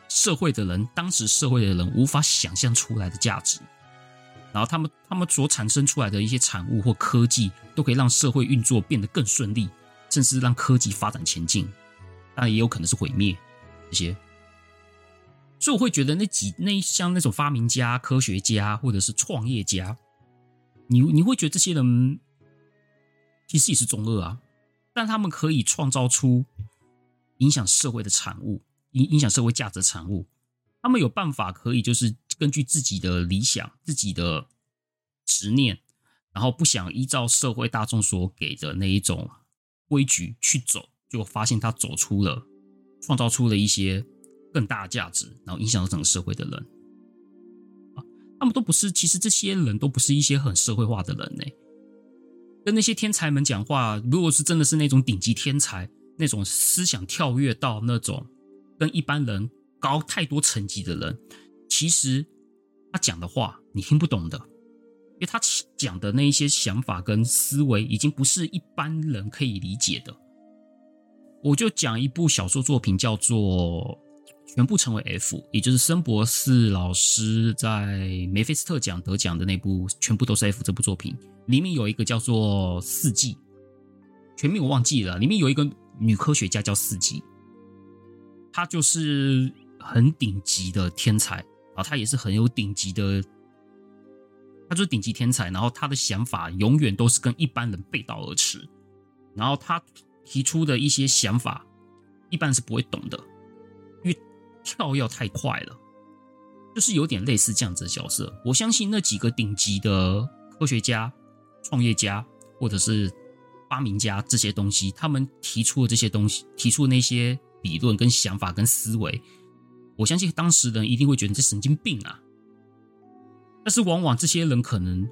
社会的人，当时社会的人无法想象出来的价值。然后他们他们所产生出来的一些产物或科技，都可以让社会运作变得更顺利，甚至让科技发展前进。当然也有可能是毁灭这些。所以我会觉得那几那像那种发明家、科学家或者是创业家，你你会觉得这些人其实也是中二啊，但他们可以创造出影响社会的产物，影影响社会价值的产物。他们有办法可以就是。根据自己的理想、自己的执念，然后不想依照社会大众所给的那一种规矩去走，就发现他走出了，创造出了一些更大的价值，然后影响到整个社会的人。啊，他们都不是，其实这些人都不是一些很社会化的人呢。跟那些天才们讲话，如果是真的是那种顶级天才，那种思想跳跃到那种跟一般人高太多层级的人，其实他讲的话你听不懂的，因为他讲的那一些想法跟思维已经不是一般人可以理解的。我就讲一部小说作品，叫做。全部成为 F，也就是森博士老师在梅菲斯特奖得奖的那部《全部都是 F》这部作品，里面有一个叫做四季，全名我忘记了。里面有一个女科学家叫四季，她就是很顶级的天才啊，她也是很有顶级的，她就是顶级天才。然后她的想法永远都是跟一般人背道而驰，然后她提出的一些想法，一般人是不会懂的。跳跃太快了，就是有点类似这样子的角色。我相信那几个顶级的科学家、创业家或者是发明家这些东西，他们提出的这些东西，提出那些理论跟想法跟思维，我相信当时人一定会觉得这神经病啊。但是往往这些人可能，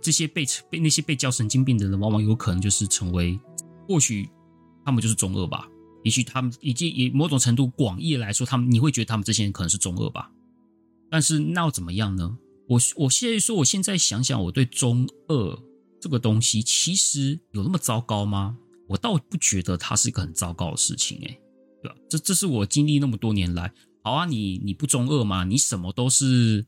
这些被被那些被叫神经病的人，往往有可能就是成为，或许他们就是中二吧。也许他们以及以某种程度广义来说，他们你会觉得他们这些人可能是中二吧？但是那又怎么样呢？我我现在说，我现在想想，我对中二这个东西其实有那么糟糕吗？我倒不觉得它是一个很糟糕的事情，哎，对吧？这这是我经历那么多年来，好啊，你你不中二吗？你什么都是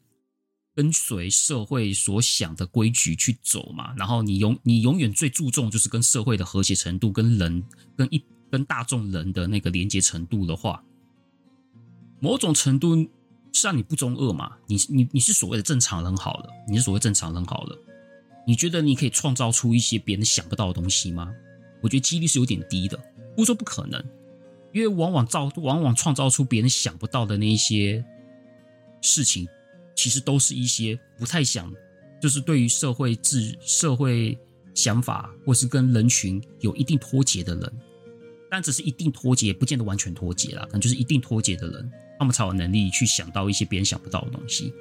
跟随社会所想的规矩去走嘛，然后你永你永远最注重就是跟社会的和谐程度，跟人跟一。跟大众人的那个连接程度的话，某种程度是让你不中二嘛？你你你是所谓的正常人好了，你是所谓正常人好了。你觉得你可以创造出一些别人想不到的东西吗？我觉得几率是有点低的，不说不可能，因为往往造往往创造出别人想不到的那一些事情，其实都是一些不太想，就是对于社会制社会想法或是跟人群有一定脱节的人。但只是一定脱节，不见得完全脱节啦。可能就是一定脱节的人，他们才有能力去想到一些别人想不到的东西。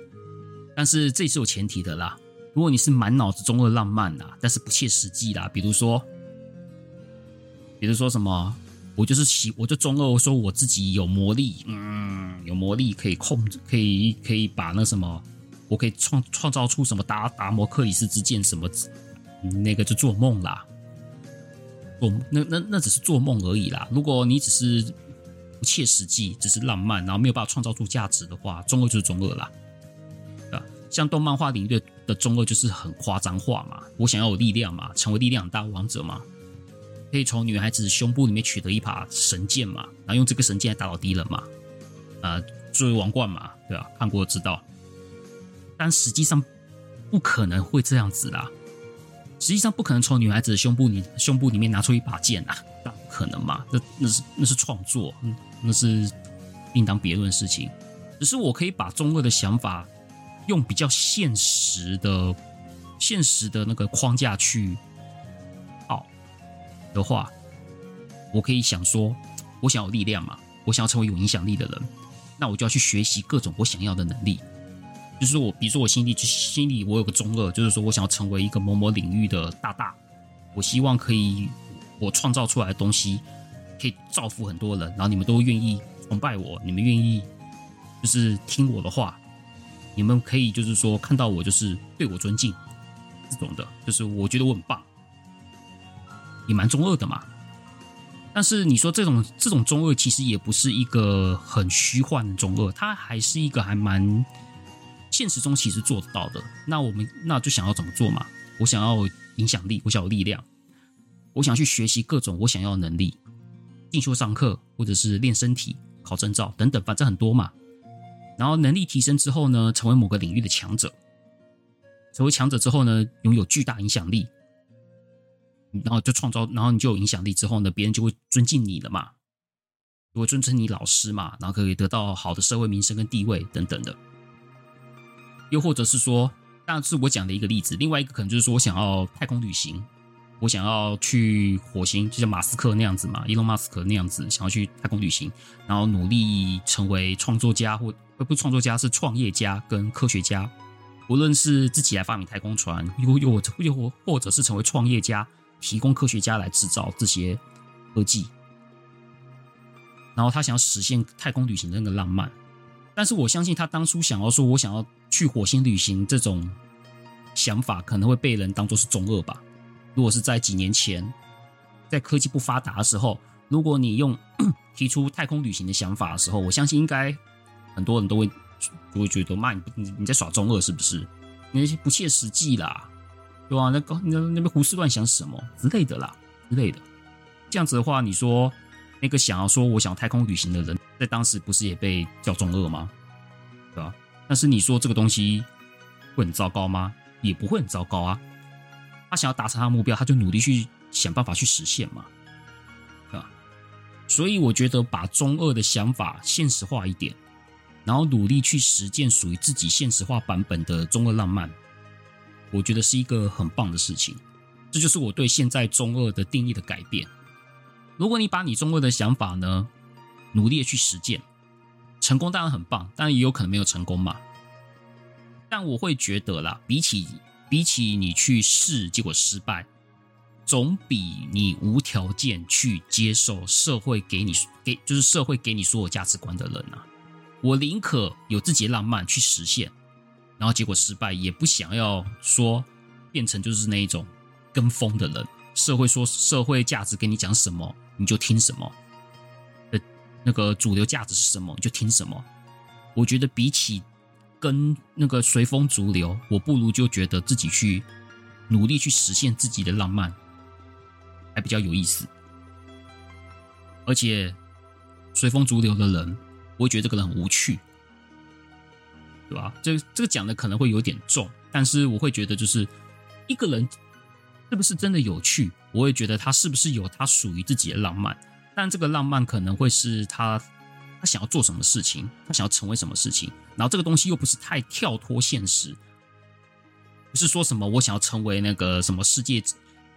但是这是有前提的啦。如果你是满脑子中二浪漫啦，但是不切实际啦，比如说，比如说什么，我就是喜，我就中二，我说我自己有魔力，嗯，有魔力可以控制，可以可以把那什么，我可以创创造出什么达达摩克里斯之剑什么，那个就做梦啦。那那那只是做梦而已啦。如果你只是不切实际，只是浪漫，然后没有办法创造出价值的话，中二就是中二啦。啊，像动漫画领域的中二就是很夸张化嘛。我想要有力量嘛，成为力量大王者嘛，可以从女孩子胸部里面取得一把神剑嘛，然后用这个神剑来打倒敌人嘛。啊，作为王冠嘛，对吧？看过知道。但实际上不可能会这样子啦。实际上不可能从女孩子的胸部里胸部里面拿出一把剑啊，那不可能嘛？那那是那是创作，那是另当别论事情。只是我可以把中二的想法用比较现实的、现实的那个框架去好的话，我可以想说，我想要力量嘛，我想要成为有影响力的人，那我就要去学习各种我想要的能力。就是我，比如说我心里就心里我有个中二，就是说我想要成为一个某某领域的大大，我希望可以我创造出来的东西可以造福很多人，然后你们都愿意崇拜我，你们愿意就是听我的话，你们可以就是说看到我就是对我尊敬这种的，就是我觉得我很棒，也蛮中二的嘛。但是你说这种这种中二其实也不是一个很虚幻的中二，它还是一个还蛮。现实中其实做得到的，那我们那就想要怎么做嘛？我想要影响力，我想要力量，我想去学习各种我想要的能力，进修上课，或者是练身体、考证照等等，反正很多嘛。然后能力提升之后呢，成为某个领域的强者，成为强者之后呢，拥有巨大影响力，然后就创造，然后你就有影响力之后呢，别人就会尊敬你了嘛，就会尊称你老师嘛，然后可以得到好的社会名声跟地位等等的。又或者是说，当然是我讲的一个例子。另外一个可能就是说我想要太空旅行，我想要去火星，就像马斯克那样子嘛，伊隆马斯克那样子，想要去太空旅行，然后努力成为创作家，或不是创作家，是创业家跟科学家。无论是自己来发明太空船，又又又或或者是成为创业家，提供科学家来制造这些科技，然后他想要实现太空旅行的那个浪漫。但是我相信他当初想要说我想要去火星旅行这种想法，可能会被人当作是中二吧。如果是在几年前，在科技不发达的时候，如果你用 提出太空旅行的想法的时候，我相信应该很多人都会。就会觉得妈，你你你在耍中二是不是？那些不切实际啦，对吧？那个那那边胡思乱想什么之类的啦，之类的。这样子的话，你说那个想要说我想要太空旅行的人，在当时不是也被叫中二吗？对吧？但是你说这个东西会很糟糕吗？也不会很糟糕啊。他想要达成他的目标，他就努力去想办法去实现嘛，啊？所以我觉得把中二的想法现实化一点。然后努力去实践属于自己现实化版本的中二浪漫，我觉得是一个很棒的事情。这就是我对现在中二的定义的改变。如果你把你中二的想法呢，努力的去实践，成功当然很棒，但也有可能没有成功嘛。但我会觉得啦，比起比起你去试结果失败，总比你无条件去接受社会给你给就是社会给你所有价值观的人啊。我宁可有自己的浪漫去实现，然后结果失败，也不想要说变成就是那一种跟风的人。社会说社会价值跟你讲什么，你就听什么。那个主流价值是什么，你就听什么。我觉得比起跟那个随风逐流，我不如就觉得自己去努力去实现自己的浪漫，还比较有意思。而且随风逐流的人。我会觉得这个人很无趣，对吧？这这个讲的可能会有点重，但是我会觉得，就是一个人是不是真的有趣？我会觉得他是不是有他属于自己的浪漫？但这个浪漫可能会是他他想要做什么事情，他想要成为什么事情，然后这个东西又不是太跳脱现实，不是说什么我想要成为那个什么世界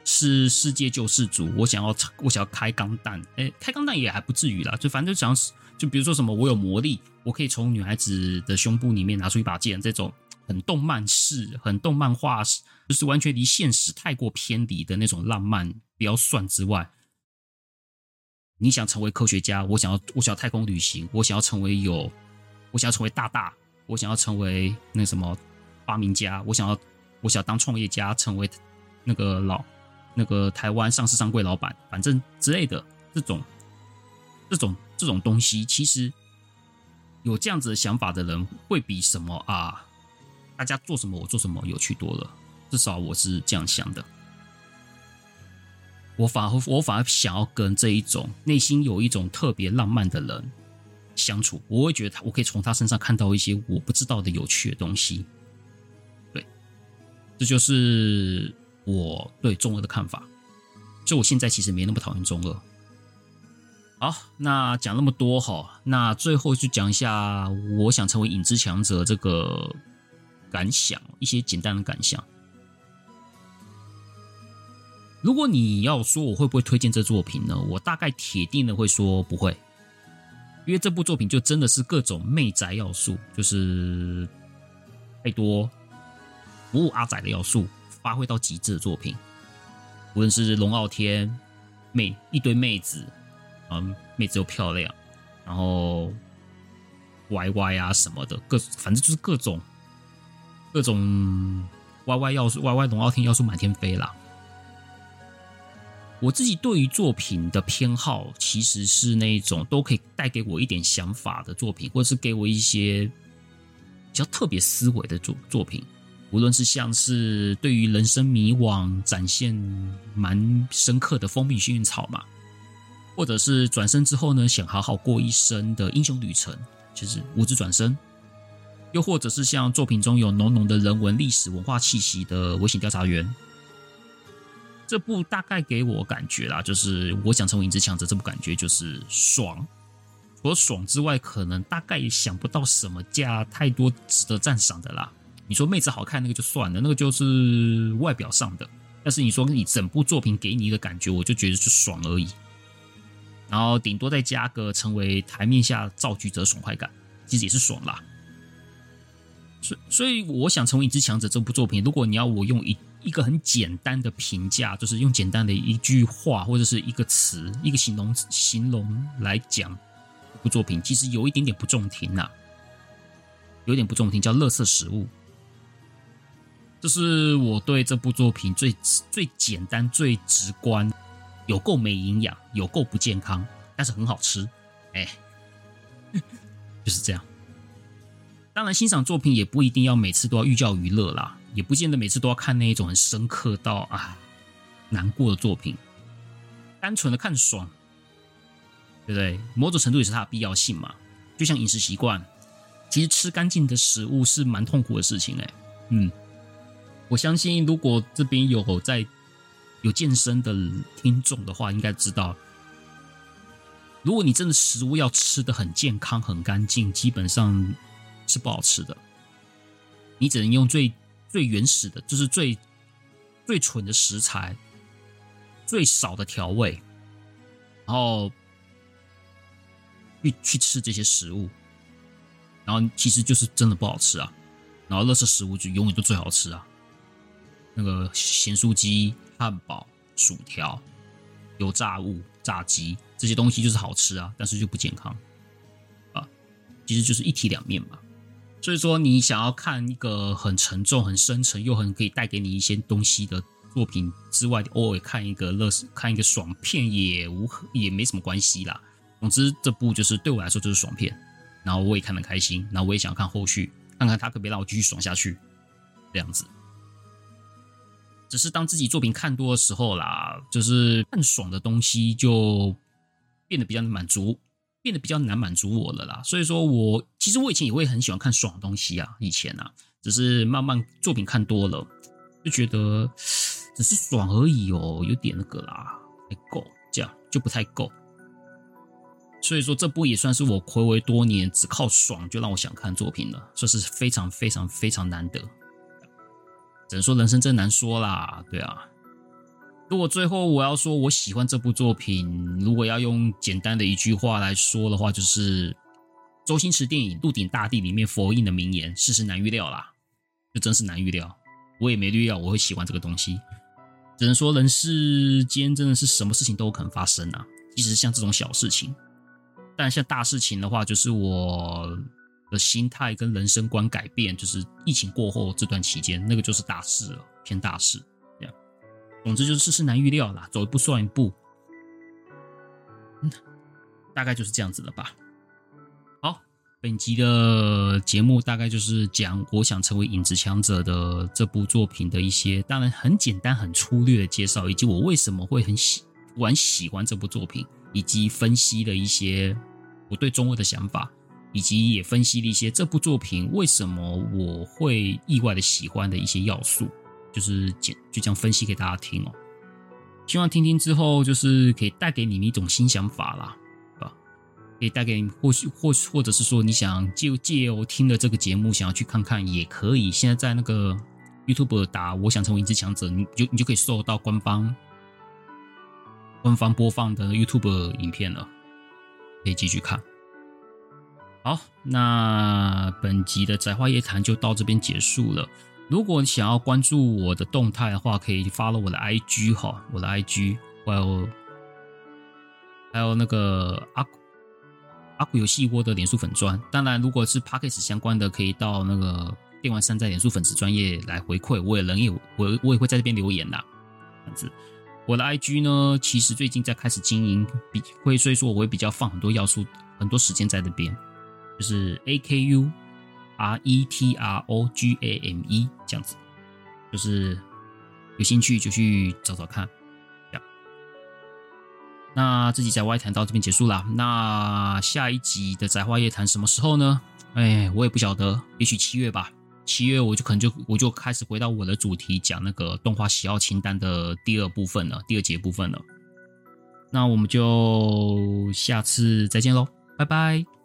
是世界救世主，我想要我想要开钢弹，哎，开钢弹也还不至于啦，就反正就想。就比如说什么，我有魔力，我可以从女孩子的胸部里面拿出一把剑，这种很动漫式、很动漫化，就是完全离现实太过偏离的那种浪漫，不要算之外，你想成为科学家，我想要，我想要太空旅行，我想要成为有，我想要成为大大，我想要成为那什么发明家，我想要，我想要当创业家，成为那个老那个台湾上市商柜老板，反正之类的这种，这种。这种东西其实有这样子的想法的人，会比什么啊？大家做什么我做什么有趣多了。至少我是这样想的。我反而我反而想要跟这一种内心有一种特别浪漫的人相处。我会觉得他，我可以从他身上看到一些我不知道的有趣的东西。对，这就是我对中二的看法。就我现在其实没那么讨厌中二。好，那讲那么多哈，那最后就讲一下我想成为影之强者这个感想，一些简单的感想。如果你要说我会不会推荐这作品呢？我大概铁定的会说不会，因为这部作品就真的是各种媚宅要素，就是太多服务阿仔的要素发挥到极致的作品，无论是龙傲天妹一堆妹子。嗯，妹子又漂亮，然后 YY 啊什么的，各反正就是各种各种 YY 要素，YY 龙傲天要素满天飞啦。我自己对于作品的偏好，其实是那种都可以带给我一点想法的作品，或者是给我一些比较特别思维的作作品。无论是像是对于人生迷惘展现蛮深刻的《蜂蜜幸运草》嘛。或者是转身之后呢，想好好过一生的英雄旅程，就是无职转身；又或者是像作品中有浓浓的人文历史文化气息的《危险调查员》，这部大概给我感觉啦，就是我想成为影之强者，这部感觉就是爽。除了爽之外，可能大概也想不到什么加太多值得赞赏的啦。你说妹子好看那个就算了，那个就是外表上的。但是你说你整部作品给你一个感觉，我就觉得就爽而已。然后顶多再加个成为台面下造句者爽快感，其实也是爽啦。所所以我想成为影之强者这部作品，如果你要我用一一个很简单的评价，就是用简单的一句话或者是一个词、一个形容形容来讲这部作品，其实有一点点不中听呐、有点不中听，叫“垃圾食物”。这是我对这部作品最最简单、最直观，有够没营养，有够不健康，但是很好吃，哎，就是这样。当然，欣赏作品也不一定要每次都要寓教于乐啦，也不见得每次都要看那一种很深刻到啊难过的作品。单纯的看爽，对不对？某种程度也是它的必要性嘛。就像饮食习惯，其实吃干净的食物是蛮痛苦的事情哎，嗯。我相信，如果这边有在有健身的听众的话，应该知道，如果你真的食物要吃的很健康、很干净，基本上是不好吃的。你只能用最最原始的，就是最最蠢的食材，最少的调味，然后去去吃这些食物，然后其实就是真的不好吃啊。然后垃圾食物就永远都最好吃啊。那个咸酥鸡、汉堡、薯条、油炸物、炸鸡这些东西就是好吃啊，但是就不健康啊，其实就是一体两面嘛。所以说，你想要看一个很沉重、很深沉又很可以带给你一些东西的作品之外，偶尔看一个乐看一个爽片也无也没什么关系啦。总之，这部就是对我来说就是爽片，然后我也看得开心，然后我也想看后续，看看他可不可以让我继续爽下去，这样子。只是当自己作品看多的时候啦，就是看爽的东西就变得比较满足，变得比较难满足我了啦。所以说我其实我以前也会很喜欢看爽的东西啊，以前啊，只是慢慢作品看多了，就觉得只是爽而已哦，有点那个啦，不够这样就不太够。所以说这部也算是我睽违多年只靠爽就让我想看作品了，这是非常非常非常难得。只能说人生真难说啦，对啊。如果最后我要说我喜欢这部作品，如果要用简单的一句话来说的话，就是周星驰电影《鹿鼎大帝》里面佛印的名言：“世事难预料啦。”就真是难预料。我也没预料我会喜欢这个东西。只能说人世间真的是什么事情都有可能发生啊，即使像这种小事情。但像大事情的话，就是我。的心态跟人生观改变，就是疫情过后这段期间，那个就是大事了，偏大事。总之就是事事难预料啦，走一步算一步。嗯，大概就是这样子了吧。好，本集的节目大概就是讲我想成为影子强者的这部作品的一些，当然很简单、很粗略的介绍，以及我为什么会很喜玩喜欢这部作品，以及分析了一些我对中二的想法。以及也分析了一些这部作品为什么我会意外的喜欢的一些要素，就是简就这样分析给大家听哦。希望听听之后，就是可以带给你们一种新想法啦，啊，可以带给你或许或或者是说你想借借由听了这个节目想要去看看也可以。现在在那个 YouTube 打“我想成为一只强者”，你就你就可以搜到官方官方播放的 YouTube 影片了，可以继续看。好，那本集的宅话夜谈就到这边结束了。如果你想要关注我的动态的话，可以发了我的 IG 哈，我的 IG，还有还有那个阿阿古游戏窝的脸书粉砖。当然，如果是 Podcast 相关的，可以到那个电玩山寨脸书粉丝专业来回馈。我也人也我我也会在这边留言啦。这样子，我的 IG 呢，其实最近在开始经营，比会所以说我会比较放很多要素，很多时间在这边。就是 A K U R E T R O G A M E 这样子，就是有兴趣就去找找看。那这集宅外谈到这边结束了。那下一集的宅话夜谈什么时候呢？哎，我也不晓得，也许七月吧。七月我就可能就我就开始回到我的主题，讲那个动画喜好清单的第二部分了，第二节部分了。那我们就下次再见喽，拜拜。